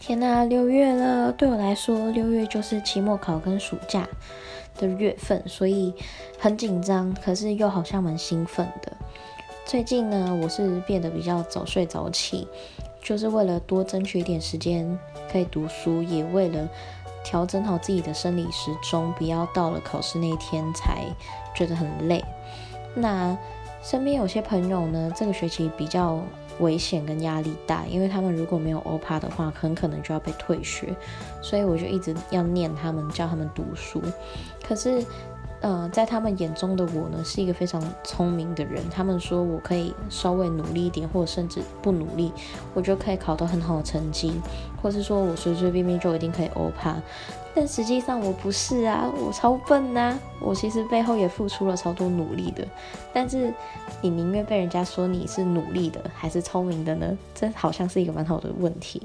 天呐，六月了！对我来说，六月就是期末考跟暑假的月份，所以很紧张，可是又好像蛮兴奋的。最近呢，我是变得比较早睡早起，就是为了多争取一点时间可以读书，也为了调整好自己的生理时钟，不要到了考试那天才觉得很累。那身边有些朋友呢，这个学期比较。危险跟压力大，因为他们如果没有欧趴的话，很可能就要被退学，所以我就一直要念他们，教他们读书。可是，呃，在他们眼中的我呢，是一个非常聪明的人。他们说我可以稍微努力一点，或者甚至不努力，我就可以考到很好的成绩，或是说我随随便便就一定可以欧趴。但实际上我不是啊，我超笨呐！我其实背后也付出了超多努力的。但是你宁愿被人家说你是努力的还是聪明的呢？这好像是一个蛮好的问题。